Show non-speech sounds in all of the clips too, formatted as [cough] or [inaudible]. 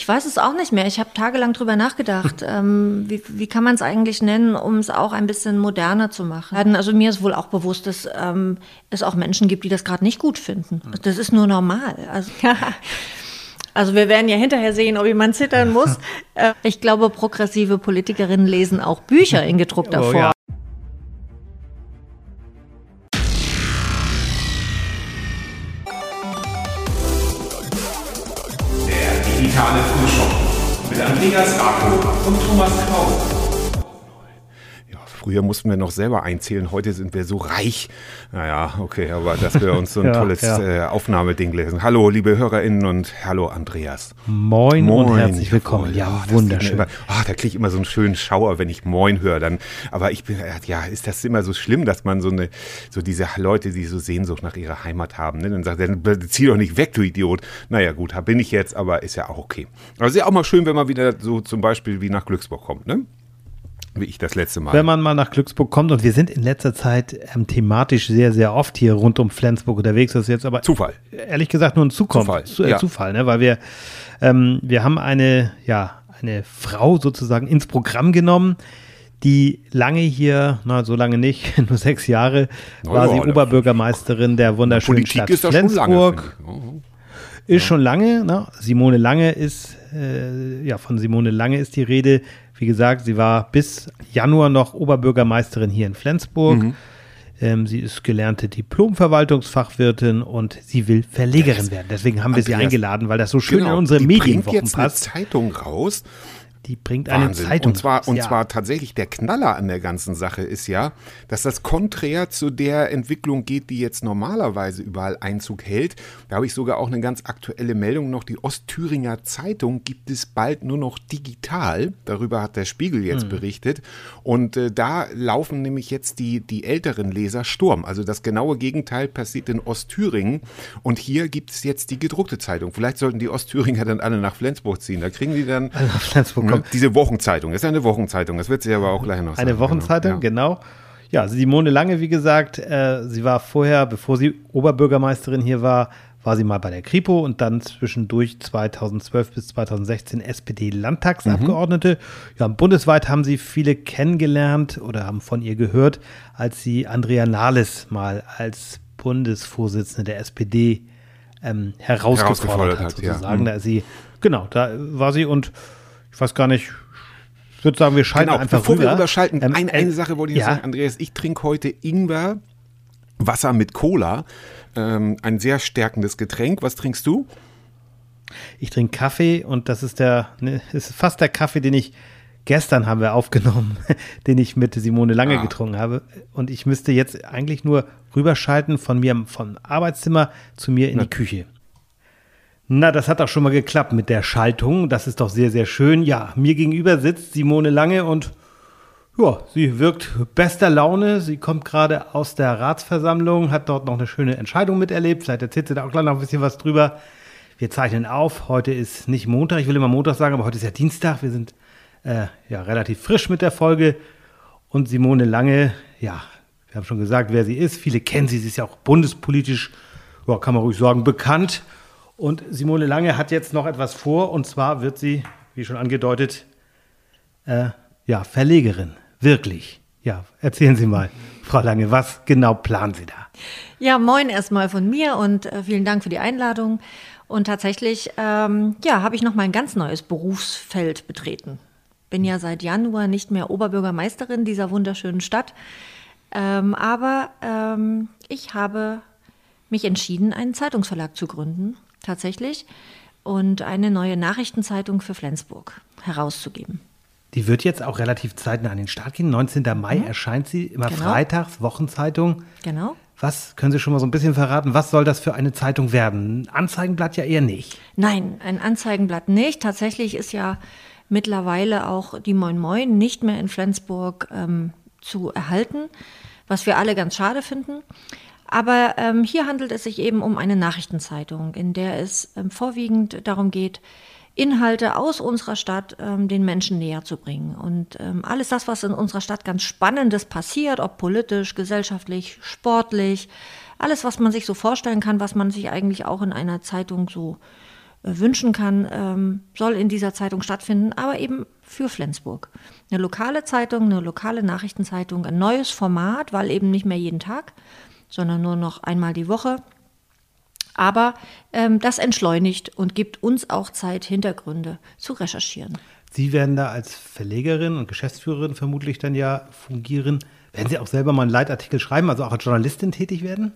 ich weiß es auch nicht mehr. Ich habe tagelang drüber nachgedacht. [laughs] ähm, wie, wie kann man es eigentlich nennen, um es auch ein bisschen moderner zu machen? Also mir ist wohl auch bewusst, dass ähm, es auch Menschen gibt, die das gerade nicht gut finden. Das ist nur normal. Also, also wir werden ja hinterher sehen, ob jemand zittern muss. [laughs] Äh, ich glaube, progressive Politikerinnen lesen auch Bücher in gedruckter Oh, Form. ja. Andreas Rako und Thomas Krause. Früher mussten wir noch selber einzählen, heute sind wir so reich. Naja, okay, aber dass wir uns so ein [laughs] Ja, tolles ja. Äh, Aufnahmeding lesen. Hallo, liebe HörerInnen und hallo, Andreas. Moin, und herzlich willkommen. Ja, das wunderschön. Immer, ah, da kriege ich immer so einen schönen Schauer, wenn ich Moin höre. Dann, aber ich bin, äh, ja, ist das immer so schlimm, dass man so eine, so diese Leute, die so Sehnsucht nach ihrer Heimat haben, ne? dann sagt er, dann zieh doch nicht weg, du Idiot. Naja, gut, da bin ich jetzt, aber ist ja auch okay. Aber ist ja auch mal schön, wenn man wieder so zum Beispiel wie nach Glücksburg kommt, ne? Wie ich das letzte Mal. Wenn man mal nach Glücksburg kommt und wir sind in letzter Zeit ähm, thematisch sehr, sehr oft hier rund um Flensburg unterwegs. Das ist jetzt aber Zufall. ehrlich gesagt nur ein Zukunft, Zufall, Zu, äh, ja. Zufall, ne? weil wir, ähm, wir haben eine, ja, eine Frau sozusagen ins Programm genommen, die lange hier, na so lange nicht, [laughs] nur sechs Jahre, Na war ja, sie Oberbürgermeisterin der wunderschönen Politik Stadt ist das schon lange. Flensburg. ich. Oh. Ist schon lange, ne? Simone Lange ist, äh, ja, von Simone Lange ist die Rede. Wie gesagt, sie war bis Januar noch Oberbürgermeisterin hier in Flensburg. Mhm. Ähm, sie ist gelernte Diplom-Verwaltungsfachwirtin und sie will Verlegerin werden. Deswegen haben wir sie eingeladen, weil das so schön Genau, in unsere Medienwochen jetzt eine passt. Zeitung raus. Die bringt eine Wahnsinn. Zeitung. Und zwar, und ja. zwar tatsächlich der Knaller an der ganzen Sache ist ja, dass das konträr zu der Entwicklung geht, die jetzt normalerweise überall Einzug hält. Da habe ich sogar auch eine ganz aktuelle Meldung noch. Die Ostthüringer Zeitung gibt es bald nur noch digital. Darüber hat der Spiegel jetzt Hm. berichtet. Und äh, da laufen nämlich jetzt die, die älteren Leser Sturm. Also das genaue Gegenteil passiert in Ostthüringen. Und hier gibt es jetzt die gedruckte Zeitung. Vielleicht sollten die Ostthüringer dann alle nach Flensburg ziehen. Da kriegen die dann Also nach Flensburg Diese Wochenzeitung, das ist eine Wochenzeitung, das wird sie aber auch gleich noch sagen. Eine Wochenzeitung, Genau. genau. Ja, Simone Lange, wie gesagt, äh, sie war vorher, bevor sie Oberbürgermeisterin hier war, war sie mal bei der Kripo und dann zwischendurch 2012 bis 2016 SPD-Landtagsabgeordnete. Ja, und bundesweit haben sie viele kennengelernt oder haben von ihr gehört, als sie Andrea Nahles mal als Bundesvorsitzende der SPD ähm, herausgefordert, Herausgefordert hat, hat, ja. sozusagen. Mhm. Da ist sie, genau, da war sie und ich weiß gar nicht, ich würde sagen, wir schalten Genau, einfach bevor rüber. wir rüberschalten, Ähm, eine, äh, eine Sache wollte ich ja. sagen, Andreas, ich trinke heute Ingwer, Wasser mit Cola, ähm, ein sehr stärkendes Getränk. Was trinkst du? Ich trinke Kaffee und das ist der, ne, ist fast der Kaffee, den ich gestern haben wir aufgenommen, [laughs] den ich mit Simone Lange Ah. getrunken habe. Und ich müsste jetzt eigentlich nur rüberschalten von mir vom Arbeitszimmer zu mir in die Küche. Na, das hat auch schon mal geklappt mit der Schaltung. Das ist doch sehr, sehr schön. Ja, mir gegenüber sitzt Simone Lange und ja, sie wirkt bester Laune. Sie kommt gerade aus der Ratsversammlung, hat dort noch eine schöne Entscheidung miterlebt. Vielleicht erzählt sie da auch gleich noch ein bisschen was drüber. Wir zeichnen auf. Heute ist nicht Montag, ich will immer Montag sagen, aber heute ist ja Dienstag. Wir sind äh, ja relativ frisch mit der Folge. Und Simone Lange, ja, wir haben schon gesagt, wer sie ist. Viele kennen sie. Sie ist ja auch bundespolitisch, ja, kann man ruhig sagen, bekannt. Und Simone Lange hat jetzt noch etwas vor. Und zwar wird sie, wie schon angedeutet, äh, ja, Verlegerin. Wirklich. Ja, erzählen Sie mal, Frau Lange, was genau planen Sie da? Ja, moin erstmal von mir und äh, vielen Dank für die Einladung. Und tatsächlich, ähm, ja, habe ich noch mal ein ganz neues Berufsfeld betreten. Bin ja seit Januar nicht mehr Oberbürgermeisterin dieser wunderschönen Stadt. Ähm, aber ähm, ich habe mich entschieden, einen Zeitungsverlag zu gründen, tatsächlich, und eine neue Nachrichtenzeitung für Flensburg herauszugeben. Die wird jetzt auch relativ zeitnah an den Start gehen. 19. Mai erscheint sie immer Genau. freitags, Wochenzeitung. Genau. Was können Sie schon mal so ein bisschen verraten? Was soll das für eine Zeitung werden? Ein Anzeigenblatt ja eher nicht. Nein, ein Anzeigenblatt nicht. Tatsächlich ist ja mittlerweile auch die Moin Moin nicht mehr in Flensburg ähm, zu erhalten, was wir alle ganz schade finden. Aber ähm, hier handelt es sich eben um eine Nachrichtenzeitung, in der es ähm, vorwiegend darum geht, Inhalte aus unserer Stadt ähm, den Menschen näher zu bringen. Und ähm, alles das, was in unserer Stadt ganz Spannendes passiert, ob politisch, gesellschaftlich, sportlich, alles, was man sich so vorstellen kann, was man sich eigentlich auch in einer Zeitung so äh, wünschen kann, ähm, soll in dieser Zeitung stattfinden, aber eben für Flensburg. Eine lokale Zeitung, eine lokale Nachrichtenzeitung, ein neues Format, weil eben nicht mehr jeden Tag, sondern nur noch einmal die Woche. Aber ähm, das entschleunigt und gibt uns auch Zeit, Hintergründe zu recherchieren. Sie werden da als Verlegerin und Geschäftsführerin vermutlich dann ja fungieren. Werden Sie auch selber mal einen Leitartikel schreiben, also auch als Journalistin tätig werden?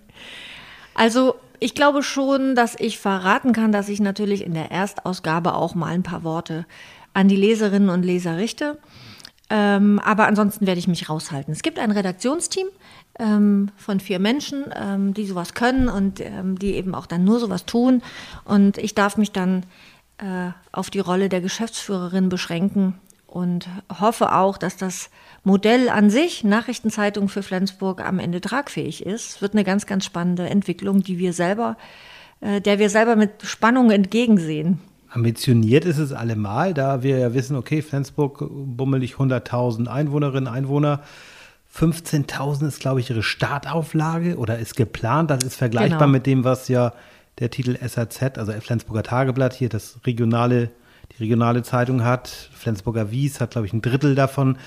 Also ich glaube schon, dass ich verraten kann, dass ich natürlich in der Erstausgabe auch mal ein paar Worte an die Leserinnen und Leser richte. Ähm, aber ansonsten werde ich mich raushalten. Es gibt ein Redaktionsteam ähm, von vier Menschen, ähm, die sowas können und ähm, die eben auch dann nur sowas tun. Und ich darf mich dann äh, auf die Rolle der Geschäftsführerin beschränken und hoffe auch, dass das Modell an sich, Nachrichtenzeitung für Flensburg, am Ende tragfähig ist. Es wird eine ganz, ganz spannende Entwicklung, die wir selber, äh, der wir selber mit Spannung entgegensehen. Ambitioniert ist es allemal, da wir ja wissen, okay, Flensburg bummelig 100.000 Einwohnerinnen, Einwohner. 15.000 ist, glaube ich, ihre Startauflage oder ist geplant. Das ist vergleichbar genau. mit dem, was ja der Titel SAZ, also Flensburger Tageblatt, hier das regionale, die regionale Zeitung hat. Flensburger Wies hat, glaube ich, ein Drittel davon.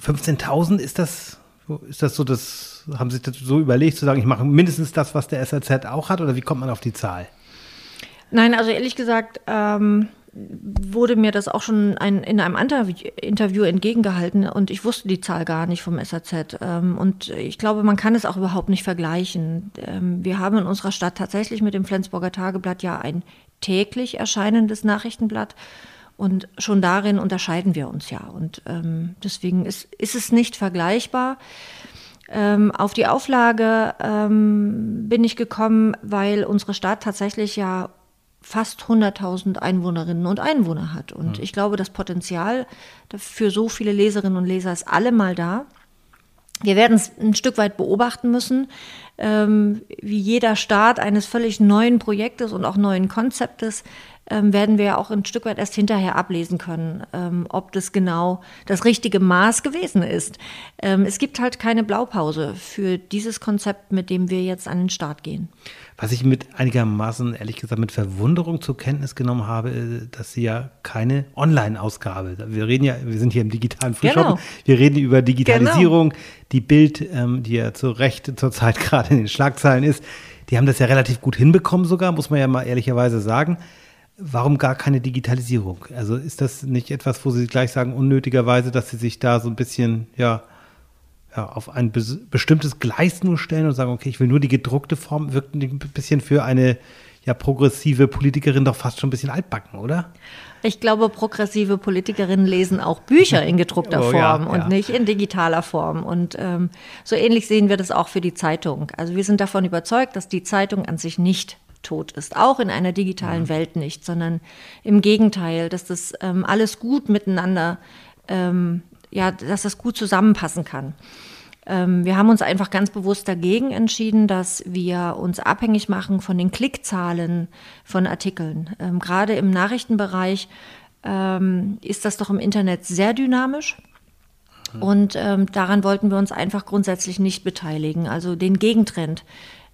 15.000 ist das, ist das so das, haben Sie das so überlegt zu sagen, ich mache mindestens das, was der SAZ auch hat oder wie kommt man auf die Zahl? Nein, also ehrlich gesagt, ähm, wurde mir das auch schon ein, in einem Interview entgegengehalten und ich wusste die Zahl gar nicht vom SAZ. Ähm, und ich glaube, man kann es auch überhaupt nicht vergleichen. Ähm, wir haben in unserer Stadt tatsächlich mit dem Flensburger Tageblatt ja ein täglich erscheinendes Nachrichtenblatt. Und schon darin unterscheiden wir uns ja. Und ähm, deswegen ist, ist es nicht vergleichbar. Ähm, auf die Auflage ähm, bin ich gekommen, weil unsere Stadt tatsächlich ja fast 100.000 Einwohnerinnen und Einwohner hat. Und mhm. ich glaube, das Potenzial für so viele Leserinnen und Leser ist allemal da. Wir werden es ein Stück weit beobachten müssen, ähm, wie jeder Start eines völlig neuen Projektes und auch neuen Konzeptes ähm, werden wir auch ein Stück weit erst hinterher ablesen können, ähm, ob das genau das richtige Maß gewesen ist. Ähm, es gibt halt keine Blaupause für dieses Konzept, mit dem wir jetzt an den Start gehen. Was ich mit einigermaßen, ehrlich gesagt, mit Verwunderung zur Kenntnis genommen habe, äh, dass Sie ja keine Online-Ausgabe, wir reden ja, wir sind hier im digitalen Frühschoppen, genau. wir reden über Digitalisierung, genau. die Bild, ähm, die ja zu Recht zurzeit [laughs] gerade in den Schlagzeilen ist, die haben das ja relativ gut hinbekommen sogar, muss man ja mal ehrlicherweise sagen. Warum gar keine Digitalisierung? Also ist das nicht etwas, wo Sie gleich sagen, unnötigerweise, dass Sie sich da so ein bisschen, ja, ja, auf ein bestimmtes Gleis nur stellen und sagen, okay, ich will nur die gedruckte Form, wirkt ein bisschen für eine ja, progressive Politikerin doch fast schon ein bisschen altbacken, oder? Ich glaube, progressive Politikerinnen lesen auch Bücher in gedruckter [laughs] oh, Form ja, und ja. nicht in digitaler Form. Und ähm, so ähnlich sehen wir das auch für die Zeitung. Also wir sind davon überzeugt, dass die Zeitung an sich nicht tot ist, auch in einer digitalen mhm. Welt nicht, sondern im Gegenteil, dass das ähm, alles gut miteinander, ähm, ja, dass das gut zusammenpassen kann. Ähm, wir haben uns einfach ganz bewusst dagegen entschieden, dass wir uns abhängig machen von den Klickzahlen von Artikeln. Ähm, gerade im Nachrichtenbereich ähm, ist das doch im Internet sehr dynamisch. Mhm. Und ähm, daran wollten wir uns einfach grundsätzlich nicht beteiligen. Also den Gegentrend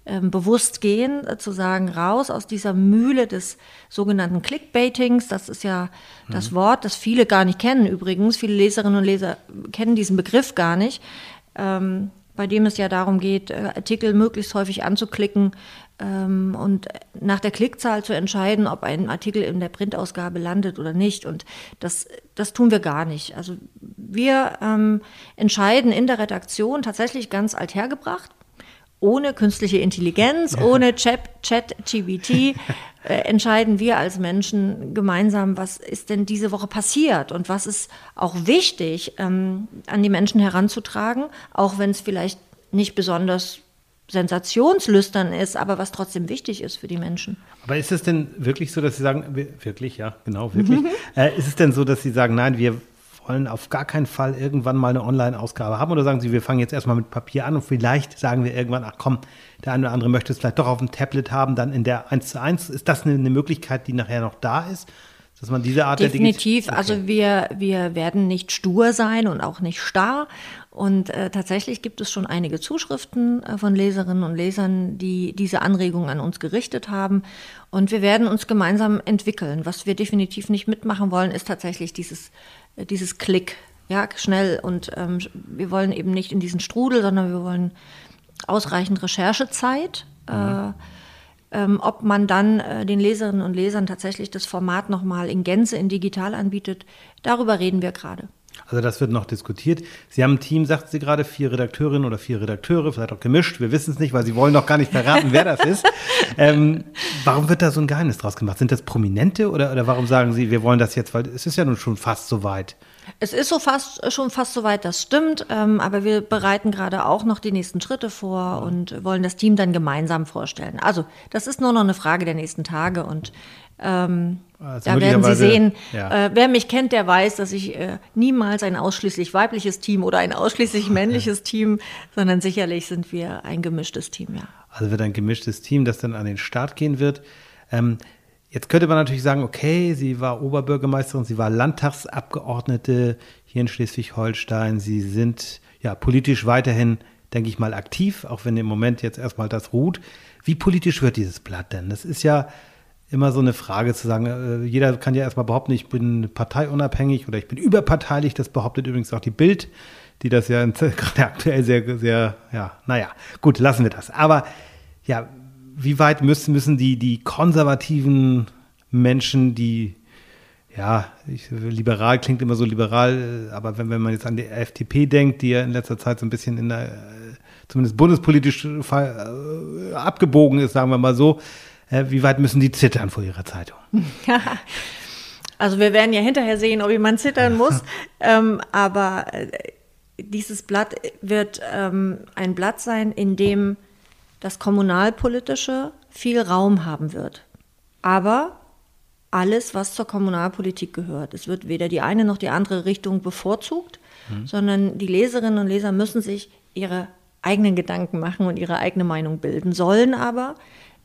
ähm, bewusst gehen, äh, zu sagen, raus aus dieser Mühle des sogenannten Clickbaitings. Das ist ja mhm. das Wort, das viele gar nicht kennen übrigens. Viele Leserinnen und Leser kennen diesen Begriff gar nicht. Ähm, bei dem es ja darum geht, äh, Artikel möglichst häufig anzuklicken ähm, und nach der Klickzahl zu entscheiden, ob ein Artikel in der Printausgabe landet oder nicht. Und das, das tun wir gar nicht. Also wir ähm, entscheiden in der Redaktion tatsächlich ganz althergebracht ohne künstliche Intelligenz, ohne Chat-GBT [laughs] äh, entscheiden wir als Menschen gemeinsam, was ist denn diese Woche passiert und was ist auch wichtig ähm, an die Menschen heranzutragen, auch wenn es vielleicht nicht besonders sensationslüstern ist, aber was trotzdem wichtig ist für die Menschen. Aber ist es denn wirklich so, dass Sie sagen, wirklich, ja, genau, wirklich, [laughs] äh, ist es denn so, dass Sie sagen, nein, wir wollen auf gar keinen Fall irgendwann mal eine Online-Ausgabe haben oder sagen Sie, wir fangen jetzt erstmal mit Papier an und vielleicht sagen wir irgendwann, ach komm, der eine oder andere möchte es vielleicht doch auf dem Tablet haben, dann in der 1 zu 1. Ist das eine, eine Möglichkeit, die nachher noch da ist? dass man diese Art Definitiv. Der okay. Also wir, wir werden nicht stur sein und auch nicht starr. Und äh, tatsächlich gibt es schon einige Zuschriften äh, von Leserinnen und Lesern, die diese Anregungen an uns gerichtet haben. Und wir werden uns gemeinsam entwickeln. Was wir definitiv nicht mitmachen wollen, ist tatsächlich dieses, dieses Klick. Ja, schnell. Und ähm, wir wollen eben nicht in diesen Strudel, sondern wir wollen ausreichend Recherchezeit. Äh, mhm. Ähm, ob man dann äh, den Leserinnen und Lesern tatsächlich das Format nochmal in Gänze in digital anbietet, darüber reden wir gerade. Also das wird noch diskutiert. Sie haben ein Team, sagt sie gerade, vier Redakteurinnen oder vier Redakteure, vielleicht auch gemischt. Wir wissen es nicht, weil sie wollen noch gar nicht verraten, wer das ist. [laughs] Ähm, warum wird da so ein Geheimnis draus gemacht? Sind das Prominente oder, oder warum sagen Sie, wir wollen das jetzt? Weil es ist ja nun schon fast so weit. Es ist so fast, schon fast so weit, das stimmt. Ähm, aber wir bereiten gerade auch noch die nächsten Schritte vor und wollen das Team dann gemeinsam vorstellen. Also, das ist nur noch eine Frage der nächsten Tage und ähm, also da werden Sie sehen, ja. äh, wer mich kennt, der weiß, dass ich äh, niemals ein ausschließlich weibliches Team oder ein ausschließlich [laughs] männliches Team, sondern sicherlich sind wir ein gemischtes Team, ja. Also wird ein gemischtes Team, das dann an den Start gehen wird. Ähm, Jetzt könnte man natürlich sagen, okay, sie war Oberbürgermeisterin, sie war Landtagsabgeordnete hier in Schleswig-Holstein, sie sind ja politisch weiterhin, denke ich mal, aktiv, auch wenn im Moment jetzt erstmal das ruht. Wie politisch wird dieses Blatt denn? Das ist ja immer so eine Frage zu sagen, äh, jeder kann ja erstmal behaupten, ich bin parteiunabhängig oder ich bin überparteilich, das behauptet übrigens auch die Bild, die das ja [laughs] gerade aktuell sehr, sehr, ja, naja, gut, lassen wir das. Aber ja, wie weit müssen, müssen die, die konservativen Menschen, die, ja, ich, liberal klingt immer so liberal, aber wenn, wenn man jetzt an die FDP denkt, die ja in letzter Zeit so ein bisschen in der, zumindest bundespolitisch äh, abgebogen ist, sagen wir mal so, äh, wie weit müssen die zittern vor ihrer Zeitung? [laughs] also wir werden ja hinterher sehen, ob jemand zittern muss, [laughs] ähm, aber äh, dieses Blatt wird ähm, ein Blatt sein, in dem das Kommunalpolitische viel Raum haben wird. Aber alles, was zur Kommunalpolitik gehört. Es wird weder die eine noch die andere Richtung bevorzugt, mhm. sondern die Leserinnen und Leser müssen sich ihre eigenen Gedanken machen und ihre eigene Meinung bilden, sollen aber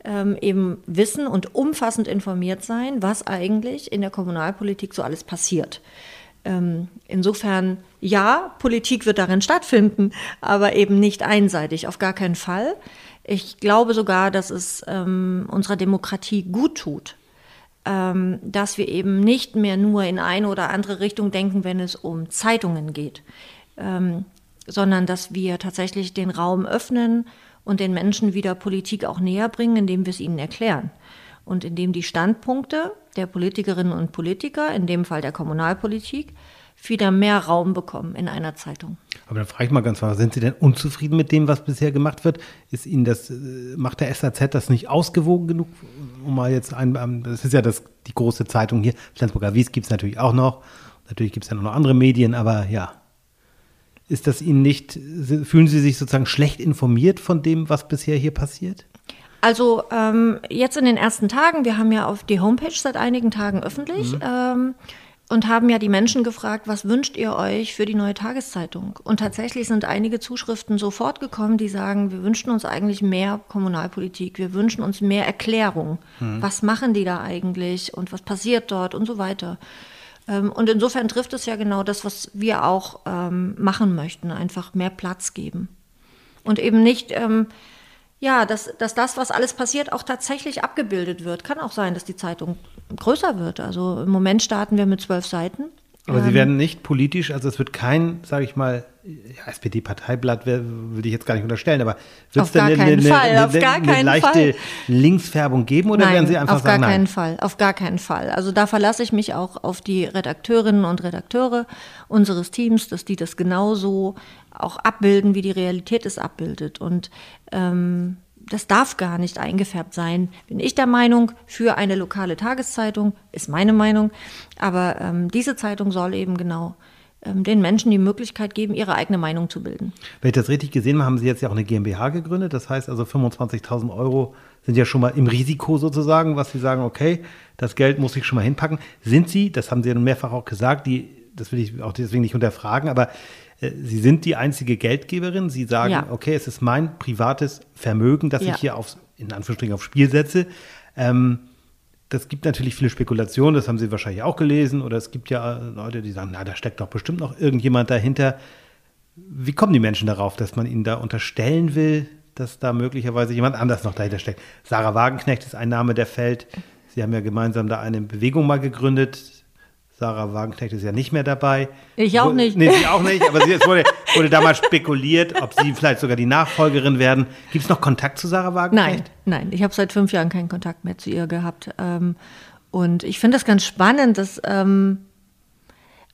ähm, eben wissen und umfassend informiert sein, was eigentlich in der Kommunalpolitik so alles passiert. Ähm, insofern, ja, Politik wird darin stattfinden, aber eben nicht einseitig, auf gar keinen Fall. Ich glaube sogar, dass es ähm, unserer Demokratie gut tut, ähm, dass wir eben nicht mehr nur in eine oder andere Richtung denken, wenn es um Zeitungen geht, ähm, sondern dass wir tatsächlich den Raum öffnen und den Menschen wieder Politik auch näher bringen, indem wir es ihnen erklären und indem die Standpunkte der Politikerinnen und Politiker, in dem Fall der Kommunalpolitik, wieder mehr Raum bekommen in einer Zeitung. Aber dann frage ich mal ganz klar, sind Sie denn unzufrieden mit dem, was bisher gemacht wird? Ist Ihnen das, äh, macht der SAZ das nicht ausgewogen genug, um mal jetzt ein, das ist ja das, die große Zeitung hier, Flensburger Wies gibt es natürlich auch noch, natürlich gibt es ja noch andere Medien, aber ja. Ist das Ihnen nicht, fühlen Sie sich sozusagen schlecht informiert von dem, was bisher hier passiert? Also ähm, jetzt in den ersten Tagen, wir haben ja auf die Homepage seit einigen Tagen öffentlich. Mhm. Ähm, und haben ja die Menschen gefragt, was wünscht ihr euch für die neue Tageszeitung? Und tatsächlich sind einige Zuschriften sofort gekommen, die sagen, wir wünschen uns eigentlich mehr Kommunalpolitik, wir wünschen uns mehr Erklärung. Hm. Was machen die da eigentlich und was passiert dort und so weiter. Ähm, und insofern trifft es ja genau das, was wir auch ähm, machen möchten, einfach mehr Platz geben. Und eben nicht ähm, ja, dass, dass das, was alles passiert, auch tatsächlich abgebildet wird. Kann auch sein, dass die Zeitung größer wird. Also im Moment starten wir mit zwölf Seiten. Aber Sie ähm, werden nicht politisch, also es wird kein, sage ich mal, ja, SPD-Parteiblatt würde ich jetzt gar nicht unterstellen, aber wird es denn eine, eine, eine, eine, leichte Fall. Linksfärbung geben oder Nein, werden Sie einfach auf sagen, gar keinen Fall, auf gar keinen Fall. Also da verlasse ich mich auch auf die Redakteurinnen und Redakteure unseres Teams, dass die das genauso auch abbilden, wie die Realität es abbildet. Und ähm, das darf gar nicht eingefärbt sein, bin ich der Meinung, für eine lokale Tageszeitung, ist meine Meinung. Aber ähm, diese Zeitung soll eben genau ähm, den Menschen die Möglichkeit geben, ihre eigene Meinung zu bilden. Wenn ich das richtig gesehen habe, haben Sie jetzt ja auch eine GmbH gegründet. Das heißt also 25.000 Euro sind ja schon mal im Risiko sozusagen, was Sie sagen, okay, das Geld muss ich schon mal hinpacken. Sind Sie, das haben Sie ja nun mehrfach auch gesagt, die, das will ich auch deswegen nicht unterfragen, aber Sie sind die einzige Geldgeberin. Sie sagen, ja. okay, es ist mein privates Vermögen, das ja. ich hier aufs, in Anführungsstrichen aufs Spiel setze. Ähm, das gibt natürlich viele Spekulationen, das haben Sie wahrscheinlich auch gelesen, oder es gibt ja Leute, die sagen, na, da steckt doch bestimmt noch irgendjemand dahinter. Wie kommen die Menschen darauf, dass man ihnen da unterstellen will, dass da möglicherweise jemand anders noch dahinter steckt? Sarah Wagenknecht ist ein Name, der fällt. Sie haben ja gemeinsam da eine Bewegung mal gegründet. Sarah Wagenknecht ist ja nicht mehr dabei. Ich auch nicht. Nee, sie auch nicht, aber es wurde, wurde damals spekuliert, ob sie vielleicht sogar die Nachfolgerin werden. Gibt es noch Kontakt zu Sarah Wagenknecht? Nein, nein. Ich habe seit fünf Jahren keinen Kontakt mehr zu ihr gehabt. Ähm, und ich finde das ganz spannend, dass ähm,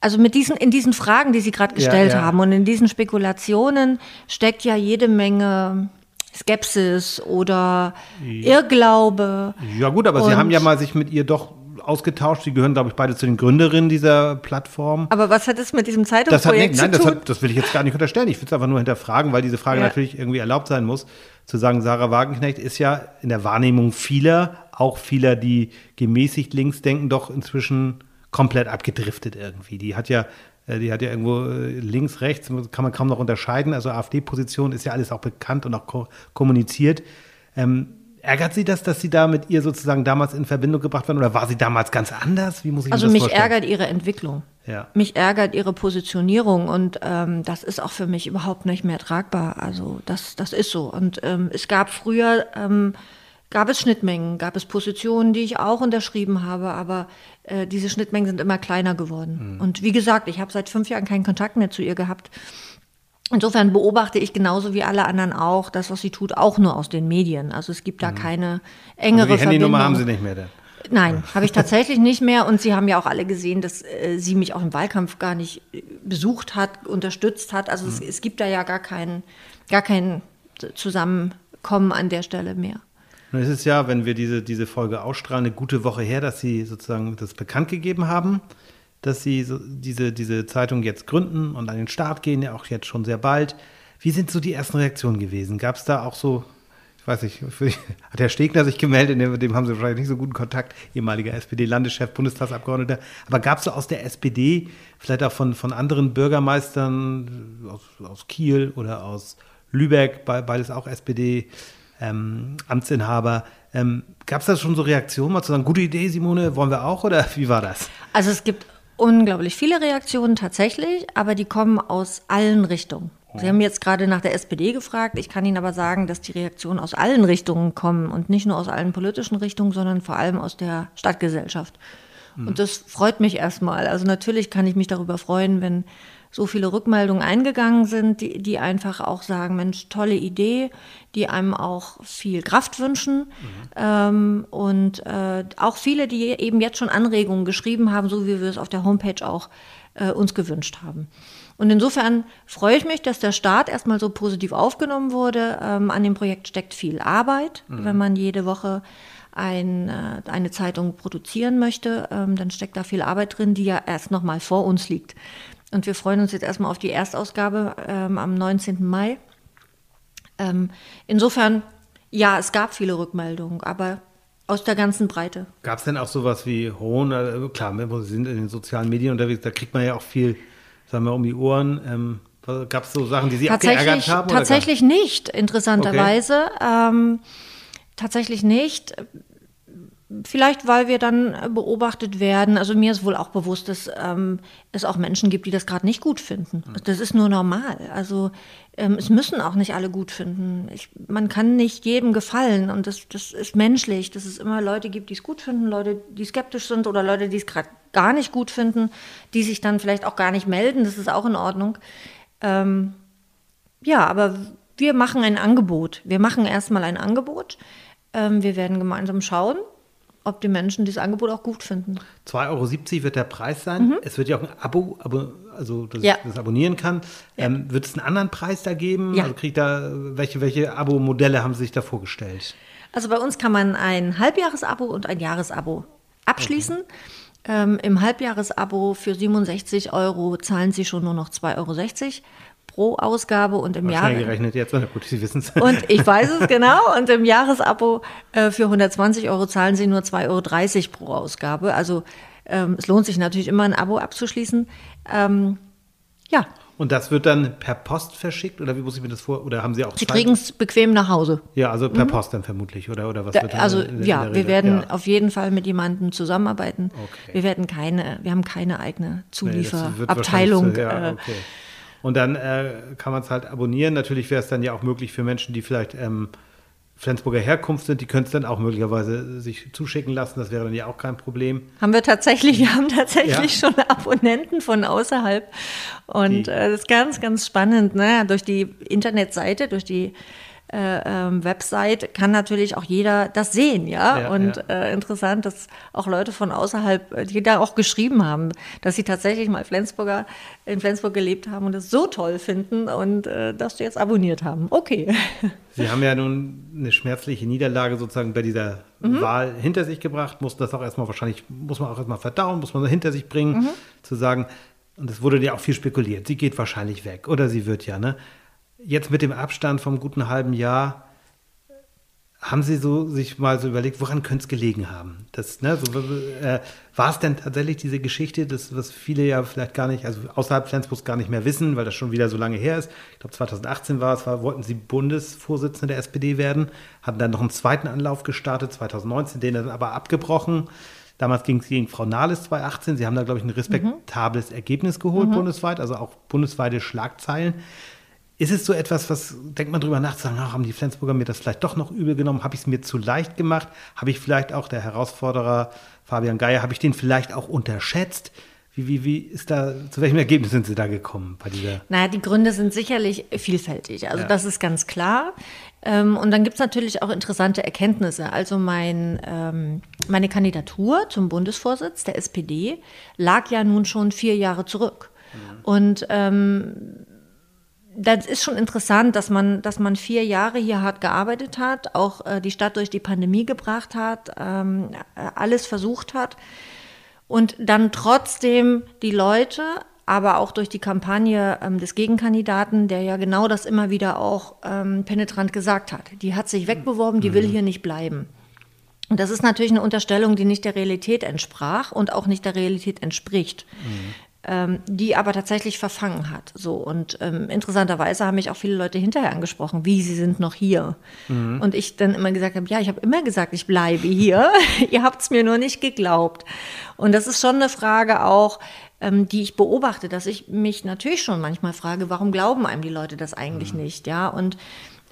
also mit diesen, in diesen Fragen, die Sie gerade gestellt ja, ja. haben und in diesen Spekulationen steckt ja jede Menge Skepsis oder Irrglaube. Ja gut, aber Sie haben ja mal sich mit ihr doch ausgetauscht. Sie gehören, glaube ich, beide zu den Gründerinnen dieser Plattform. Aber was hat es mit diesem Zeitungsprojekt das hat, Nein, das, hat, das, will ich jetzt gar nicht unterstellen. Ich will es einfach nur hinterfragen, weil diese Frage ja. natürlich irgendwie erlaubt sein muss. Zu sagen, Sarah Wagenknecht ist ja in der Wahrnehmung vieler, auch vieler, die gemäßigt links denken, doch inzwischen komplett abgedriftet irgendwie. Die hat ja äh, die hat ja irgendwo äh, links, rechts, kann man kaum noch unterscheiden. Also AfD-Position ist ja alles auch bekannt und auch ko kommuniziert. Ähm, ärgert Sie das, dass Sie da mit ihr sozusagen damals in Verbindung gebracht werden? Oder war sie damals ganz anders? Wie muss ich also mich vorstellen? ärgert ihre Entwicklung. Ja. Mich ärgert ihre Positionierung und ähm, das ist auch für mich überhaupt nicht mehr tragbar. Also das, das ist so. Und ähm, es gab früher ähm, gab es Schnittmengen, gab es Positionen, die ich auch unterschrieben habe, aber äh, diese Schnittmengen sind immer kleiner geworden. Mhm. Und wie gesagt, ich habe seit fünf Jahren keinen Kontakt mehr zu ihr gehabt. Insofern beobachte ich genauso wie alle anderen auch das, was sie tut, auch nur aus den Medien. Also es gibt da mhm. keine engere also die Handynummer haben Sie nicht mehr denn? Nein, habe ich [laughs] tatsächlich nicht mehr. Und Sie haben ja auch alle gesehen, dass äh, sie mich auch im Wahlkampf gar nicht äh, besucht hat, unterstützt hat. Also mhm. es, es, gibt da ja gar kein, gar kein Zusammenkommen an der Stelle mehr. Nun ist es ja, wenn wir diese, diese Folge ausstrahlen, eine gute Woche her, dass Sie sozusagen das bekannt gegeben haben, dass Sie so diese, diese Zeitung jetzt gründen und an den Start gehen, ja auch jetzt schon sehr bald. Wie sind so die ersten Reaktionen gewesen? Gab es da auch so, ich weiß nicht, [laughs] hat Herr Stegner sich gemeldet, mit dem haben Sie wahrscheinlich nicht so guten Kontakt, ehemaliger SPD-Landeschef, Bundestagsabgeordneter. Aber gab es so aus der SPD, vielleicht auch von, von anderen Bürgermeistern aus, aus Kiel oder aus Lübeck, beides auch SPD, ähm, Amtsinhaber. Ähm, Gab es da schon so Reaktionen, mal zu sagen, gute Idee, Simone, wollen wir auch oder wie war das? Also es gibt unglaublich viele Reaktionen tatsächlich, aber die kommen aus allen Richtungen. Sie haben jetzt gerade nach der SPD gefragt. Ich kann Ihnen aber sagen, dass die Reaktionen aus allen Richtungen kommen und nicht nur aus allen politischen Richtungen, sondern vor allem aus der Stadtgesellschaft. Mhm. Und das freut mich erstmal. Also natürlich kann ich mich darüber freuen, wenn so viele Rückmeldungen eingegangen sind, die, die einfach auch sagen, Mensch, tolle Idee, die einem auch viel Kraft wünschen. Mhm. Ähm, und äh, auch viele, die eben jetzt schon Anregungen geschrieben haben, so wie wir es auf der Homepage auch äh, uns gewünscht haben. Und insofern freue ich mich, dass der Start erstmal so positiv aufgenommen wurde. Ähm, an dem Projekt steckt viel Arbeit, mhm. wenn man jede Woche ein, äh, eine Zeitung produzieren möchte, ähm, dann steckt da viel Arbeit drin, die ja erst noch mal vor uns liegt. Und wir freuen uns jetzt erstmal auf die Erstausgabe ähm, am 19. Mai. Ähm, insofern, ja, es gab viele Rückmeldungen, aber aus der ganzen Breite. Gab es denn auch sowas wie Hohn? Äh, klar, wir sind in den sozialen Medien unterwegs, da kriegt man ja auch viel, sagen wir, um die Ohren. Ähm, Gab es so Sachen, die Sie tatsächlich, haben? Tatsächlich nicht, interessanterweise. Okay. Ähm, tatsächlich nicht. Vielleicht, weil wir dann beobachtet werden. Also mir ist wohl auch bewusst, dass ähm, es auch Menschen gibt, die das gerade nicht gut finden. Hm. Das ist nur normal. Also ähm, es müssen auch nicht alle gut finden. Ich, man kann nicht jedem gefallen und das, das ist menschlich, dass es immer Leute gibt, die es gut finden, Leute, die skeptisch sind oder Leute, die es gerade gar nicht gut finden, die sich dann vielleicht auch gar nicht melden. Das ist auch in Ordnung. Ähm, ja, aber wir machen ein Angebot. Wir machen erstmal ein Angebot. Ähm, wir werden gemeinsam schauen ob die Menschen dieses Angebot auch gut finden. 2,70 Euro wird der Preis sein. Mhm. Es wird ja auch ein Abo, Abo also das, ja. das abonnieren kann. Ja. Ähm, wird es einen anderen Preis da geben? Ja. Also kriegt da, welche, welche Abo-Modelle haben Sie sich da vorgestellt? Also bei uns kann man ein Halbjahresabo und ein Jahresabo abschließen. Okay. Ähm, Im Halbjahresabo für 67 Euro zahlen Sie schon nur noch 2,60 Euro pro Ausgabe und im Jahr. gerechnet jetzt, gut, Sie wissen es. Und ich [laughs] weiß es genau. Und im Jahresabo äh, für 120 Euro zahlen Sie nur 2,30 Euro pro Ausgabe. Also ähm, es lohnt sich natürlich immer ein Abo abzuschließen. Ähm, ja. Und das wird dann per Post verschickt oder wie muss ich mir das vor? Oder haben Sie auch Sie kriegen es bequem nach Hause. Ja, also per mhm. Post dann vermutlich oder oder was da, wird Also in, in ja, wir werden ja. auf jeden Fall mit jemandem zusammenarbeiten. Okay. Wir werden keine, wir haben keine eigene Zulieferabteilung. Nee, ja, äh, okay. Und dann äh, kann man es halt abonnieren. Natürlich wäre es dann ja auch möglich für Menschen, die vielleicht ähm, Flensburger Herkunft sind, die können es dann auch möglicherweise sich zuschicken lassen. Das wäre dann ja auch kein Problem. Haben wir tatsächlich, wir haben tatsächlich ja. schon Abonnenten von außerhalb. Und äh, das ist ganz, ganz spannend. Ne? Durch die Internetseite, durch die äh, ähm, Website kann natürlich auch jeder das sehen, ja. ja und ja. Äh, interessant, dass auch Leute von außerhalb, äh, die da auch geschrieben haben, dass sie tatsächlich mal Flensburger in Flensburg gelebt haben und das so toll finden und äh, dass sie jetzt abonniert haben. Okay. Sie haben ja nun eine schmerzliche Niederlage sozusagen bei dieser mhm. Wahl hinter sich gebracht, muss das auch erstmal wahrscheinlich, muss man auch erstmal verdauen, muss man hinter sich bringen, mhm. zu sagen, und es wurde ja auch viel spekuliert, sie geht wahrscheinlich weg oder sie wird ja, ne? Jetzt mit dem Abstand vom guten halben Jahr, haben Sie so sich mal so überlegt, woran könnte es gelegen haben? Das, ne, so, äh, war es denn tatsächlich diese Geschichte, das, was viele ja vielleicht gar nicht, also außerhalb Flensburgs gar nicht mehr wissen, weil das schon wieder so lange her ist. Ich glaube, 2018 war es, war, wollten Sie Bundesvorsitzende der SPD werden, hatten dann noch einen zweiten Anlauf gestartet, 2019, den dann aber abgebrochen. Damals ging es gegen Frau Nahles 2018. Sie haben da, glaube ich, ein respektables mhm. Ergebnis geholt mhm. bundesweit, also auch bundesweite Schlagzeilen. Ist es so etwas, was denkt man drüber nach, zu sagen, ach, haben die Flensburger mir das vielleicht doch noch übel genommen? Habe ich es mir zu leicht gemacht? Habe ich vielleicht auch der Herausforderer Fabian Geier, habe ich den vielleicht auch unterschätzt? Wie, wie, wie ist da, zu welchem Ergebnis sind Sie da gekommen bei dieser? Naja, die Gründe sind sicherlich vielfältig. Also ja. das ist ganz klar. Ähm, und dann gibt es natürlich auch interessante Erkenntnisse. Also mein, ähm, meine Kandidatur zum Bundesvorsitz der SPD lag ja nun schon vier Jahre zurück. Mhm. Und ähm, das ist schon interessant, dass man, dass man vier Jahre hier hart gearbeitet hat, auch äh, die Stadt durch die Pandemie gebracht hat, ähm, alles versucht hat und dann trotzdem die Leute, aber auch durch die Kampagne ähm, des Gegenkandidaten, der ja genau das immer wieder auch ähm, penetrant gesagt hat. Die hat sich wegbeworben, die mhm. will hier nicht bleiben. Und das ist natürlich eine Unterstellung, die nicht der Realität entsprach und auch nicht der Realität entspricht. Mhm ähm, die aber tatsächlich verfangen hat. So und ähm, interessanterweise haben mich auch viele Leute hinterher angesprochen, wie sie sind noch hier. Mhm. Und ich dann immer gesagt habe, ja, ich habe immer gesagt, ich bleibe hier. [laughs] Ihr habt es mir nur nicht geglaubt. Und das ist schon eine Frage auch, ähm, die ich beobachte, dass ich mich natürlich schon manchmal frage, warum glauben einem die Leute das eigentlich mhm. nicht, ja? Und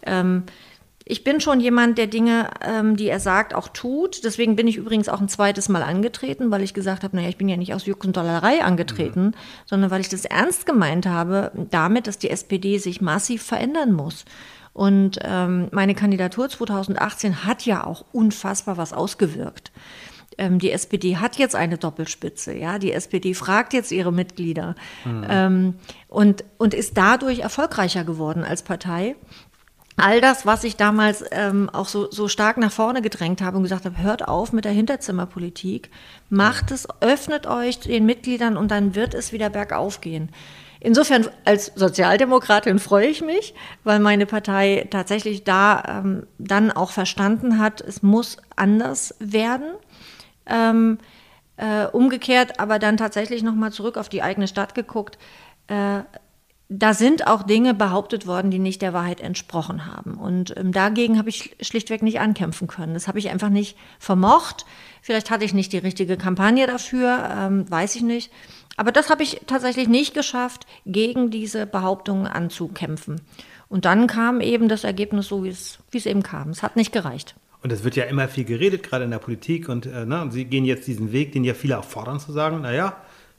ähm, ich bin schon jemand, der Dinge, ähm, die er sagt, auch tut. Deswegen bin ich übrigens auch ein zweites Mal angetreten, weil ich gesagt habe, naja, ich bin ja nicht aus Jux und Dollerei angetreten, mhm. sondern weil ich das ernst gemeint habe, damit, dass die SPD sich massiv verändern muss. Und ähm, meine Kandidatur 2018 hat ja auch unfassbar was ausgewirkt. Ähm, die SPD hat jetzt eine Doppelspitze, ja. Die SPD fragt jetzt ihre Mitglieder mhm. ähm, und, und ist dadurch erfolgreicher geworden als Partei all das, was ich damals ähm, auch so, so stark nach vorne gedrängt habe und gesagt habe, hört auf mit der Hinterzimmerpolitik, macht es, öffnet euch den Mitgliedern und dann wird es wieder bergauf gehen. Insofern als Sozialdemokratin freue ich mich, weil meine Partei tatsächlich da ähm, dann auch verstanden hat, es muss anders werden. Ähm, äh, umgekehrt aber dann tatsächlich nochmal zurück auf die eigene Stadt geguckt. Äh, da sind auch Dinge behauptet worden, die nicht der Wahrheit entsprochen haben. Und ähm, dagegen habe ich schlichtweg nicht ankämpfen können. Das habe ich einfach nicht vermocht. Vielleicht hatte ich nicht die richtige Kampagne dafür, ähm, weiß ich nicht. Aber das habe ich tatsächlich nicht geschafft, gegen diese Behauptungen anzukämpfen. Und dann kam eben das Ergebnis so, wie es, eben kam. Es hat nicht gereicht. Und es wird ja immer viel geredet, gerade in der Politik. Und, äh, ne, Sie gehen jetzt diesen Weg, den ja viele auch fordern, zu sagen, naja,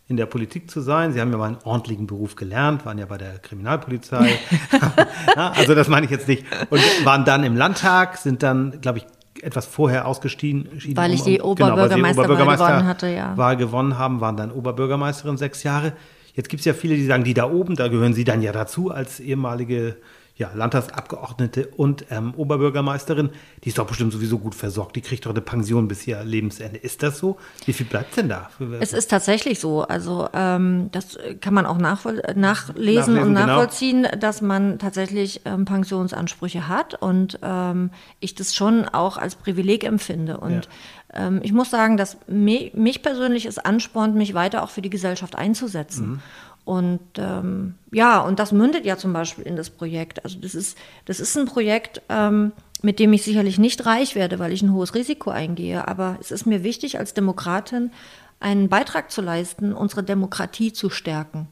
in der Politik zu sein. Sie haben ja mal einen ordentlichen Beruf gelernt, waren ja bei der Kriminalpolizei. [laughs] [laughs] also das meine ich jetzt nicht. Und waren dann im Landtag, sind dann, glaube ich, etwas vorher ausgestiegen. Weil ich die Oberbürgermeisterwahl genau, Oberbürgermeister gewonnen hatte, ja. Wahl gewonnen haben, waren dann Oberbürgermeisterin sechs Jahre. Jetzt gibt es ja viele, die sagen, die da oben, da gehören Sie dann ja dazu als ehemalige ja, Landtagsabgeordnete und ähm, Oberbürgermeisterin, die ist doch bestimmt sowieso gut versorgt. Die kriegt doch eine Pension bis ihr Lebensende. Ist das so? Wie viel bleibt denn da? Es ist tatsächlich so. Also ähm, das kann man auch nachlesen, nachlesen, und genau. nachvollziehen, genau. dass man tatsächlich ähm, Pensionsansprüche hat und ähm, ich das schon auch als Privileg empfinde. Und ja. Ähm, ich muss sagen, dass mich, mich persönlich es anspornt, mich weiter auch für die Gesellschaft einzusetzen. Mhm. Und ähm, ja, und das mündet ja zum Beispiel in das Projekt. Also das ist, das ist ein Projekt, ähm, mit dem ich sicherlich nicht reich werde, weil ich ein hohes Risiko eingehe. Aber es ist mir wichtig, als Demokratin einen Beitrag zu leisten, unsere Demokratie zu stärken.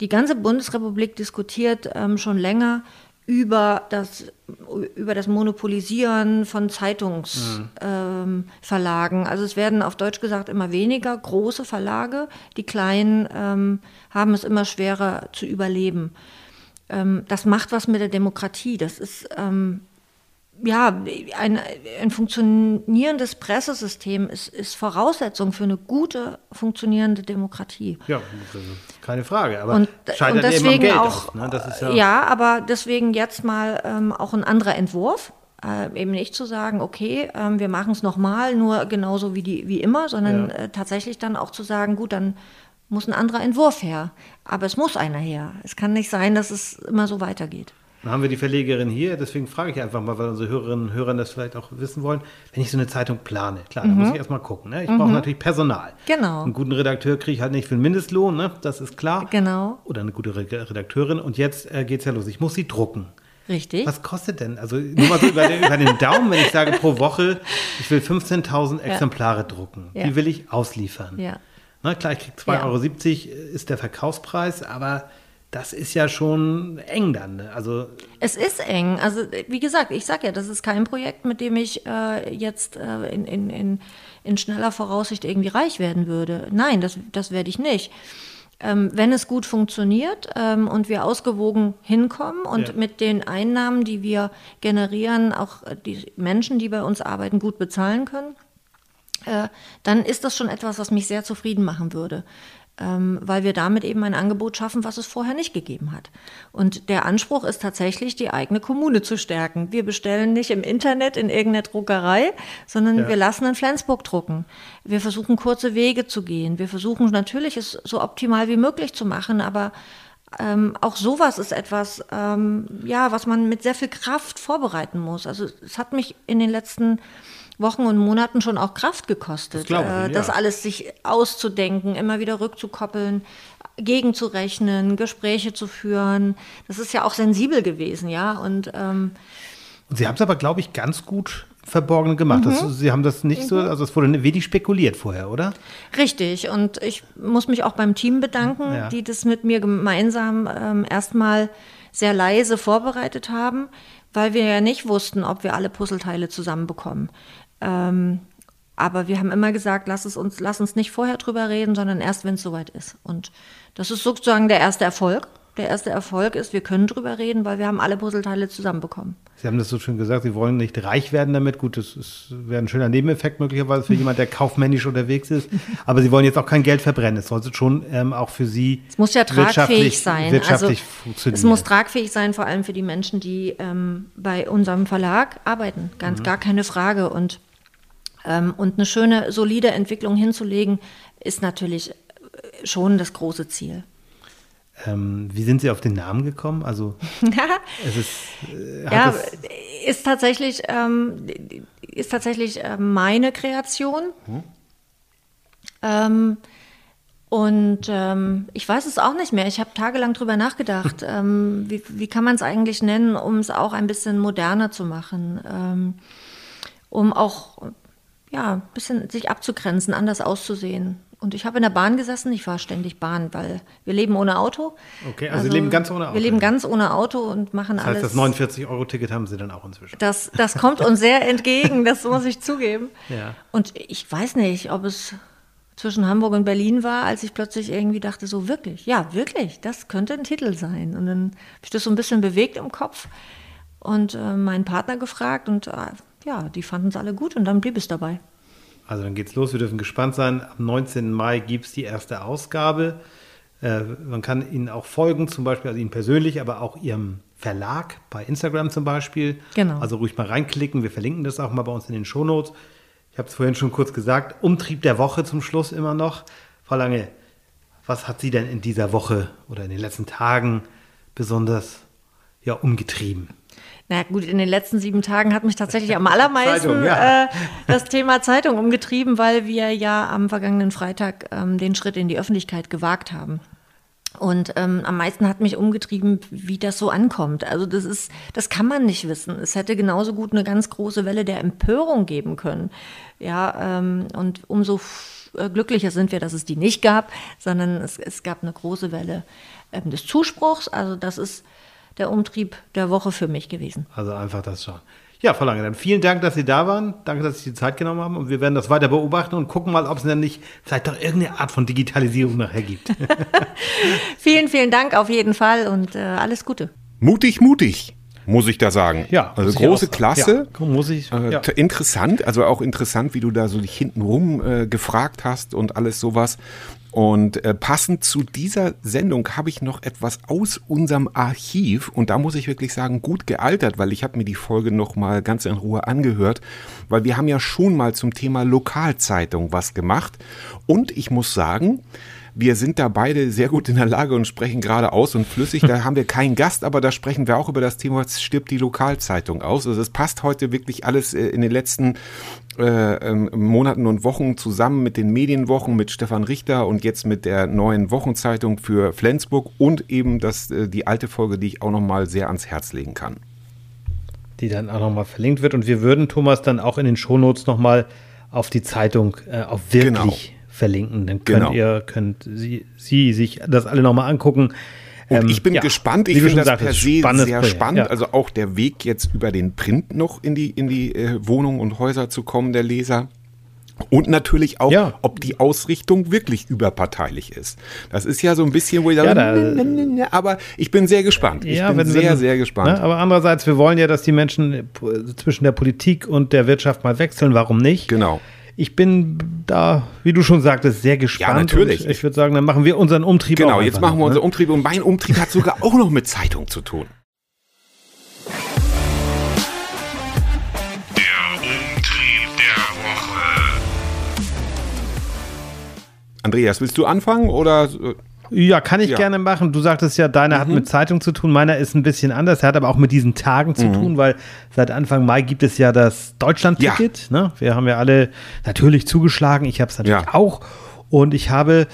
Die ganze Bundesrepublik diskutiert ähm, schon länger über das, über das Monopolisieren von Zeitungsverlagen. Mhm. Ähm, also es werden auf Deutsch gesagt immer weniger große Verlage. Die kleinen ähm, haben es immer schwerer zu überleben. Ähm, das macht was mit der Demokratie. Das ist ähm, ja, ein, ein funktionierendes Pressesystem ist, ist Voraussetzung für eine gute, funktionierende Demokratie. Ja, keine Frage. Aber und, scheitert und deswegen eben am Geld auch, oft, ne? ja, ja, aber deswegen jetzt mal ähm, auch ein anderer Entwurf. Äh, eben nicht zu sagen, okay, ähm, wir machen es nochmal, nur genauso wie, die, wie immer, sondern ja. äh, tatsächlich dann auch zu sagen, gut, dann muss ein anderer Entwurf her. Aber es muss einer her. Es kann nicht sein, dass es immer so weitergeht. Dann haben wir die Verlegerin hier, deswegen frage ich einfach mal, weil unsere Hörerinnen und Hörer das vielleicht auch wissen wollen. Wenn ich so eine Zeitung plane, klar, mhm. dann muss ich erstmal gucken. Ne? Ich mhm. brauche natürlich Personal. Genau. Einen guten Redakteur kriege ich halt nicht für den Mindestlohn, ne? das ist klar. Genau. Oder eine gute Redakteurin. Und jetzt äh, geht es ja los. Ich muss sie drucken. Richtig. Was kostet denn? Also nur mal so über, den, über den Daumen, wenn ich sage pro Woche, ich will 15.000 Exemplare ja. drucken. Ja. Die will ich ausliefern. Ja. Na klar, ich kriege 2,70 ja. Euro ist der Verkaufspreis, aber das ist ja schon eng dann. Ne? Also es ist eng. Also wie gesagt, ich sage ja, das ist kein Projekt, mit dem ich äh, jetzt äh, in, in, in, in, schneller Voraussicht irgendwie reich werden würde. Nein, das, das werde ich nicht. Ähm, wenn es gut funktioniert ähm, und wir ausgewogen hinkommen und ja. mit den Einnahmen, die wir generieren, auch die Menschen, die bei uns arbeiten, gut bezahlen können, äh, dann ist das schon etwas, was mich sehr zufrieden machen würde weil wir damit eben ein Angebot schaffen, was es vorher nicht gegeben hat. Und der Anspruch ist tatsächlich, die eigene Kommune zu stärken. Wir bestellen nicht im Internet in irgendeiner Druckerei, sondern ja. wir lassen in Flensburg drucken. Wir versuchen kurze Wege zu gehen. Wir versuchen natürlich, es so optimal wie möglich zu machen, aber ähm, auch sowas ist etwas, ähm, ja, was man mit sehr viel Kraft vorbereiten muss. Also es hat mich in den letzten Wochen und Monaten schon auch Kraft gekostet, das, ich, äh, das ja. alles sich auszudenken, immer wieder rückzukoppeln, gegenzurechnen, Gespräche zu führen. Das ist ja auch sensibel gewesen, ja. Und ähm, Sie haben es aber, glaube ich, ganz gut verborgen gemacht. Mhm. Das, Sie haben das nicht mhm. so, also es wurde wenig spekuliert vorher, oder? Richtig. Und ich muss mich auch beim Team bedanken, ja. die das mit mir gemeinsam ähm, erstmal sehr leise vorbereitet haben, weil wir ja nicht wussten, ob wir alle Puzzleteile zusammenbekommen. Ähm, aber wir haben immer gesagt, lass, es uns, lass uns nicht vorher drüber reden, sondern erst, wenn es soweit ist. Und das ist sozusagen der erste Erfolg. Der erste Erfolg ist, wir können drüber reden, weil wir haben alle Puzzleteile zusammenbekommen. Sie haben das so schön gesagt, Sie wollen nicht reich werden damit. Gut, das wäre ein schöner Nebeneffekt möglicherweise für [laughs] jemand, der kaufmännisch unterwegs ist. Aber Sie wollen jetzt auch kein Geld verbrennen. Es sollte schon ähm, auch für Sie es muss ja tragfähig sein. Wirtschaftlich also, funktionieren. Es muss tragfähig sein, vor allem für die Menschen, die ähm, bei unserem Verlag arbeiten. Ganz mhm. gar keine Frage. Und und eine schöne, solide Entwicklung hinzulegen, ist natürlich schon das große Ziel. Ähm, wie sind Sie auf den Namen gekommen? Also [laughs] es ist, äh, ja, ist tatsächlich, ähm, ist tatsächlich äh, meine Kreation. Hm. Ähm, und ähm, ich weiß es auch nicht mehr. Ich habe tagelang drüber nachgedacht. [laughs] ähm, wie, wie, kann man es eigentlich nennen, um es auch ein bisschen moderner zu machen? Ähm, um auch ja, ein bisschen sich abzugrenzen, anders auszusehen. Und ich habe in der Bahn gesessen, ich fahre ständig Bahn, weil wir leben ohne Auto. Okay, also, also Sie leben ganz ohne Auto. Wir leben ganz ohne Auto und machen das alles. Das heißt, das 49-Euro-Ticket haben Sie dann auch inzwischen. Das, das kommt uns sehr entgegen, das muss ich zugeben. Ja. Und ich weiß nicht, ob es zwischen Hamburg und Berlin war, als ich plötzlich irgendwie dachte, so wirklich, ja, wirklich, das könnte ein Titel sein. Und dann habe ich das so ein bisschen bewegt im Kopf und äh, meinen Partner gefragt und äh, ja, die fanden es alle gut und dann blieb es dabei. Also dann geht's los, wir dürfen gespannt sein. Am 19. Mai gibt es die erste Ausgabe. Äh, man kann Ihnen auch folgen, zum Beispiel, also Ihnen persönlich, aber auch Ihrem Verlag bei Instagram zum Beispiel. Genau. Also ruhig mal reinklicken. Wir verlinken das auch mal bei uns in den Shownotes. Ich habe es vorhin schon kurz gesagt. Umtrieb der Woche zum Schluss immer noch. Frau Lange, was hat Sie denn in dieser Woche oder in den letzten Tagen besonders ja, umgetrieben? Na gut, in den letzten sieben Tagen hat mich tatsächlich am allermeisten Zeitung, ja. äh, das Thema Zeitung umgetrieben, weil wir ja am vergangenen Freitag ähm, den Schritt in die Öffentlichkeit gewagt haben. Und ähm, am meisten hat mich umgetrieben, wie das so ankommt. Also das ist, das kann man nicht wissen. Es hätte genauso gut eine ganz große Welle der Empörung geben können. Ja, ähm, und umso äh, glücklicher sind wir, dass es die nicht gab, sondern es, es gab eine große Welle ähm, des Zuspruchs. Also das ist der Umtrieb der Woche für mich gewesen. Also einfach das schon. Ja, Frau Lange, dann vielen Dank, dass Sie da waren. Danke, dass Sie die Zeit genommen haben. Und wir werden das weiter beobachten und gucken mal, ob es dann nicht vielleicht doch irgendeine Art von Digitalisierung nachher gibt. [laughs] vielen, vielen Dank auf jeden Fall und äh, alles Gute. Mutig, mutig muss ich da sagen. Ja, also große Klasse. Ja, muss ich. Äh, ja. Interessant, also auch interessant, wie du da so dich hintenrum äh, gefragt hast und alles sowas. Und äh, passend zu dieser Sendung habe ich noch etwas aus unserem Archiv. Und da muss ich wirklich sagen, gut gealtert, weil ich habe mir die Folge noch mal ganz in Ruhe angehört, weil wir haben ja schon mal zum Thema Lokalzeitung was gemacht. Und ich muss sagen, wir sind da beide sehr gut in der Lage und sprechen gerade aus und flüssig. Da [laughs] haben wir keinen Gast, aber da sprechen wir auch über das Thema, stirbt die Lokalzeitung aus. Also es passt heute wirklich alles äh, in den letzten äh, ähm, Monaten und Wochen zusammen mit den Medienwochen, mit Stefan Richter und jetzt mit der neuen Wochenzeitung für Flensburg und eben das, äh, die alte Folge, die ich auch nochmal sehr ans Herz legen kann. Die dann auch nochmal verlinkt wird und wir würden Thomas dann auch in den Shownotes nochmal auf die Zeitung äh, auf wirklich genau verlinken. Dann könnt genau. ihr, könnt Sie, Sie sich das alle nochmal angucken. Und ähm, ich bin ja, gespannt, ich finde das sagst, per se sehr spannend. Ja. Also auch der Weg jetzt über den Print noch in die, in die äh, Wohnungen und Häuser zu kommen, der Leser. Und natürlich auch, ja. ob die Ausrichtung wirklich überparteilich ist. Das ist ja so ein bisschen, wo ich sage, da, aber ich bin sehr gespannt. Ich bin wenn, sehr, wenn, sehr gespannt. Ne, aber andererseits, wir wollen ja, dass die Menschen äh, zwischen der Politik und der Wirtschaft mal wechseln. Warum nicht? Genau ich bin da, wie du schon sagtest, sehr gespannt. Ja, natürlich. ich würde sagen, dann machen wir unseren Umtrieb. Genau, jetzt machen wir unseren ne? Umtrieb und mein Umtrieb hat sogar auch noch mit Zeitung zu tun. Der Umtrieb der Woche. Andreas, willst du anfangen oder ja, kann ich ja. gerne machen. Du sagtest ja, deiner mhm. hat mit Zeitung zu tun, meiner ist ein bisschen anders. Er hat aber auch mit diesen Tagen zu mhm. tun, weil seit Anfang Mai gibt es ja das Deutschland-Ticket. Ja. Ne? Wir haben ja alle natürlich zugeschlagen. Ich habe es natürlich ja. auch. Und ich habe,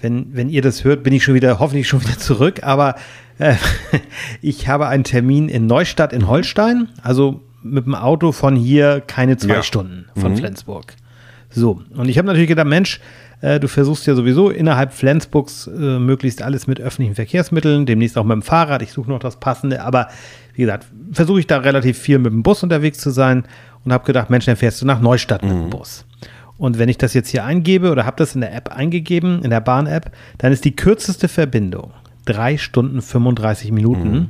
wenn, wenn ihr das hört, bin ich schon wieder, hoffentlich schon wieder zurück. Aber äh, [laughs] ich habe einen Termin in Neustadt in Holstein. Also mit dem Auto von hier keine zwei Stunden von mhm. Flensburg. So, und ich habe natürlich gedacht, Mensch, äh, du versuchst ja sowieso innerhalb Flensburgs äh, möglichst alles mit öffentlichen Verkehrsmitteln, demnächst auch mit dem Fahrrad. Ich suche noch das Passende, aber wie gesagt, versuche ich da relativ viel mit dem Bus unterwegs zu sein und habe gedacht, Mensch, dann fährst du nach Neustadt mhm. mit dem mhm. Bus. Und wenn ich das jetzt hier eingebe oder habe das in der App eingegeben, in der Bahn-App, dann ist die kürzeste Verbindung drei Stunden 35 Minuten. Mhm.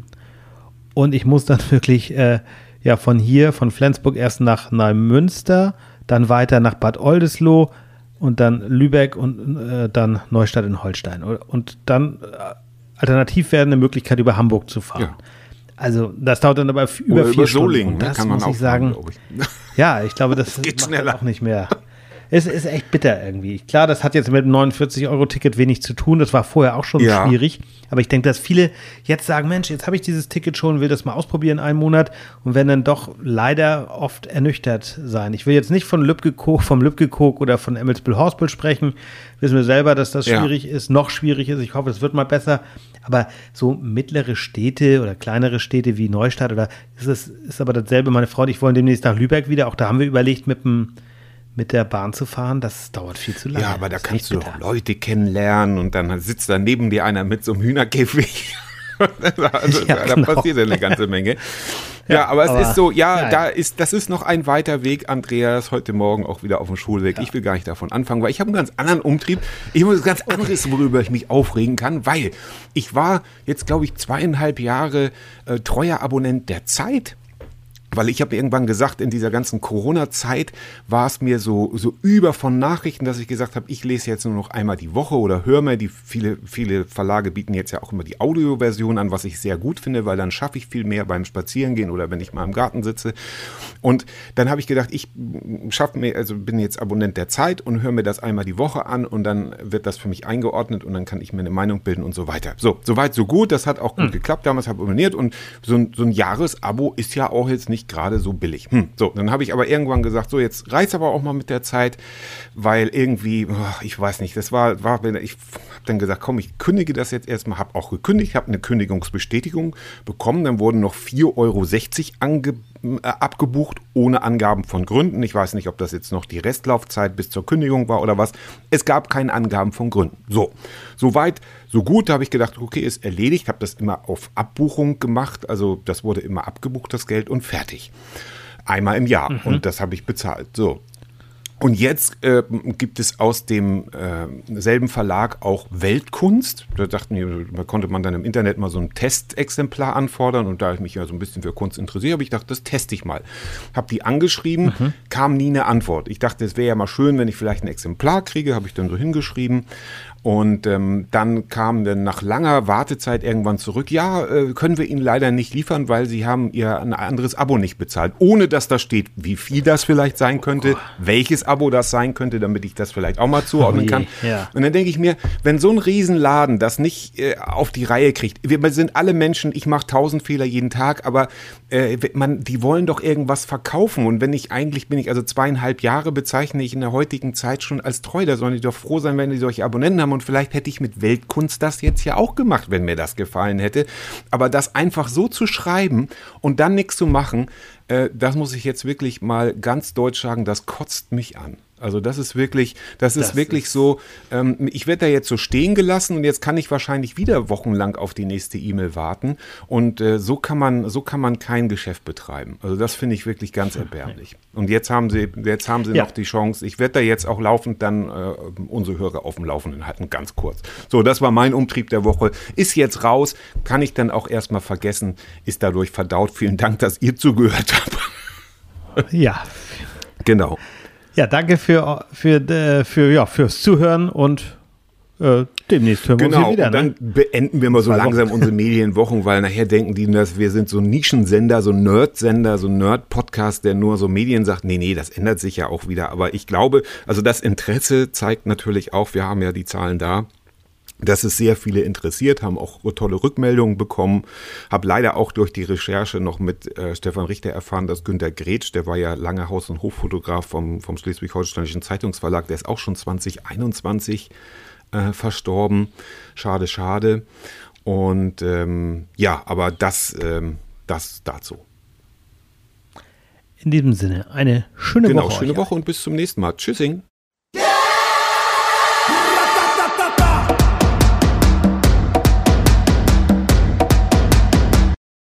Und ich muss dann [laughs] wirklich äh, ja von hier, von Flensburg erst nach Neumünster, dann weiter nach Bad Oldesloe, und dann Lübeck und äh, dann Neustadt in Holstein. Und dann äh, alternativ wäre eine Möglichkeit, über Hamburg zu fahren. Ja. Also das dauert dann aber über Oder vier über Stunden. Solingen, und das kann man muss ich sagen. Fahren, ich. Ja, ich glaube, [laughs] das, das geht schneller. auch nicht mehr es ist echt bitter irgendwie. Klar, das hat jetzt mit dem 49-Euro-Ticket wenig zu tun. Das war vorher auch schon ja. schwierig. Aber ich denke, dass viele jetzt sagen, Mensch, jetzt habe ich dieses Ticket schon, will das mal ausprobieren einen Monat und werden dann doch leider oft ernüchtert sein. Ich will jetzt nicht von Lübkekog, vom Lübkekog oder von Emmelsbüll-Horsbüll sprechen. Wissen wir selber, dass das ja. schwierig ist, noch schwierig ist. Ich hoffe, es wird mal besser. Aber so mittlere Städte oder kleinere Städte wie Neustadt oder ist es ist aber dasselbe. Meine Frau und ich wollen demnächst nach Lübeck wieder. Auch da haben wir überlegt, mit dem mit der Bahn zu fahren, das dauert viel zu lange. Ja, aber da kannst du doch Leute kennenlernen und dann sitzt da neben dir einer mit so einem Hühnerkäfig. [laughs] also, [laughs] ja, da genau. passiert eine ganze Menge. Ja, ja aber es aber, ist so, ja, ja, da ist, das ist noch ein weiter Weg, Andreas, heute Morgen auch wieder auf dem Schulweg. Ja. Ich will gar nicht davon anfangen, weil ich habe einen ganz anderen Umtrieb. Ich muss ganz anderes, worüber ich mich aufregen kann, weil ich war jetzt, glaube ich, zweieinhalb Jahre äh, treuer Abonnent der Zeit weil ich habe irgendwann gesagt, in dieser ganzen Corona-Zeit war es mir so, so über von Nachrichten, dass ich gesagt habe, ich lese jetzt nur noch einmal die Woche oder höre mir die viele, viele Verlage bieten jetzt ja auch immer die Audioversion an, was ich sehr gut finde, weil dann schaffe ich viel mehr beim Spazierengehen oder wenn ich mal im Garten sitze. Und dann habe ich gedacht, ich schaffe mir, also bin jetzt Abonnent der Zeit und höre mir das einmal die Woche an und dann wird das für mich eingeordnet und dann kann ich mir eine Meinung bilden und so weiter. So, soweit, so gut. Das hat auch gut mhm. geklappt. Damals habe ich abonniert und so ein, so ein Jahresabo ist ja auch jetzt nicht nicht gerade so billig. Hm, so, dann habe ich aber irgendwann gesagt, so jetzt reizt aber auch mal mit der Zeit, weil irgendwie, oh, ich weiß nicht, das war, war ich habe dann gesagt, komm, ich kündige das jetzt erstmal, habe auch gekündigt, habe eine Kündigungsbestätigung bekommen, dann wurden noch 4,60 Euro ange, äh, abgebucht, ohne Angaben von Gründen. Ich weiß nicht, ob das jetzt noch die Restlaufzeit bis zur Kündigung war oder was. Es gab keine Angaben von Gründen. So, soweit, so gut, da habe ich gedacht, okay, ist erledigt, habe das immer auf Abbuchung gemacht, also das wurde immer abgebucht, das Geld und fertig. Einmal im Jahr mhm. und das habe ich bezahlt. So, und jetzt äh, gibt es aus dem äh, selben Verlag auch Weltkunst. Da dachten wir, da konnte man dann im Internet mal so ein Testexemplar anfordern. Und da ich mich ja so ein bisschen für Kunst interessiere, habe ich gedacht, das teste ich mal. Habe die angeschrieben, mhm. kam nie eine Antwort. Ich dachte, es wäre ja mal schön, wenn ich vielleicht ein Exemplar kriege. Habe ich dann so hingeschrieben. Und ähm, dann kam dann nach langer Wartezeit irgendwann zurück, ja, äh, können wir Ihnen leider nicht liefern, weil Sie haben Ihr ein anderes Abo nicht bezahlt. Ohne dass da steht, wie viel das vielleicht sein könnte, oh. welches Abo das sein könnte, damit ich das vielleicht auch mal zuordnen oh kann. Ja. Und dann denke ich mir, wenn so ein Riesenladen das nicht äh, auf die Reihe kriegt, wir sind alle Menschen, ich mache tausend Fehler jeden Tag, aber äh, man, die wollen doch irgendwas verkaufen. Und wenn ich eigentlich bin ich also zweieinhalb Jahre bezeichne ich in der heutigen Zeit schon als treu, da sollen die doch froh sein, wenn die solche Abonnenten haben und vielleicht hätte ich mit Weltkunst das jetzt ja auch gemacht, wenn mir das gefallen hätte. Aber das einfach so zu schreiben und dann nichts zu machen, äh, das muss ich jetzt wirklich mal ganz deutsch sagen, das kotzt mich an. Also das ist wirklich, das, das ist wirklich ist so, ähm, ich werde da jetzt so stehen gelassen und jetzt kann ich wahrscheinlich wieder wochenlang auf die nächste E-Mail warten und äh, so kann man, so kann man kein Geschäft betreiben. Also das finde ich wirklich ganz erbärmlich. Und jetzt haben sie, jetzt haben sie ja. noch die Chance, ich werde da jetzt auch laufend dann äh, unsere Hörer auf dem Laufenden halten, ganz kurz. So, das war mein Umtrieb der Woche. Ist jetzt raus, kann ich dann auch erstmal vergessen, ist dadurch verdaut. Vielen Dank, dass ihr zugehört habt. Ja. Genau. Ja, danke für, für, äh, für, ja, fürs Zuhören und äh, demnächst hören wir genau, uns wieder. Genau, dann ne? beenden wir mal so langsam unsere Medienwochen, weil nachher denken die, dass wir sind so Nischensender, so Nerd-Sender, so Nerd-Podcast, der nur so Medien sagt. Nee, nee, das ändert sich ja auch wieder. Aber ich glaube, also das Interesse zeigt natürlich auch, wir haben ja die Zahlen da, dass es sehr viele interessiert, haben auch tolle Rückmeldungen bekommen. Habe leider auch durch die Recherche noch mit äh, Stefan Richter erfahren, dass Günter Gretsch, der war ja lange Haus- und Hoffotograf vom, vom Schleswig-Holsteinischen Zeitungsverlag, der ist auch schon 2021 äh, verstorben. Schade, schade. Und ähm, ja, aber das, ähm, das dazu. In diesem Sinne, eine schöne genau, Woche. Genau, schöne Woche und bis zum nächsten Mal. Tschüssing.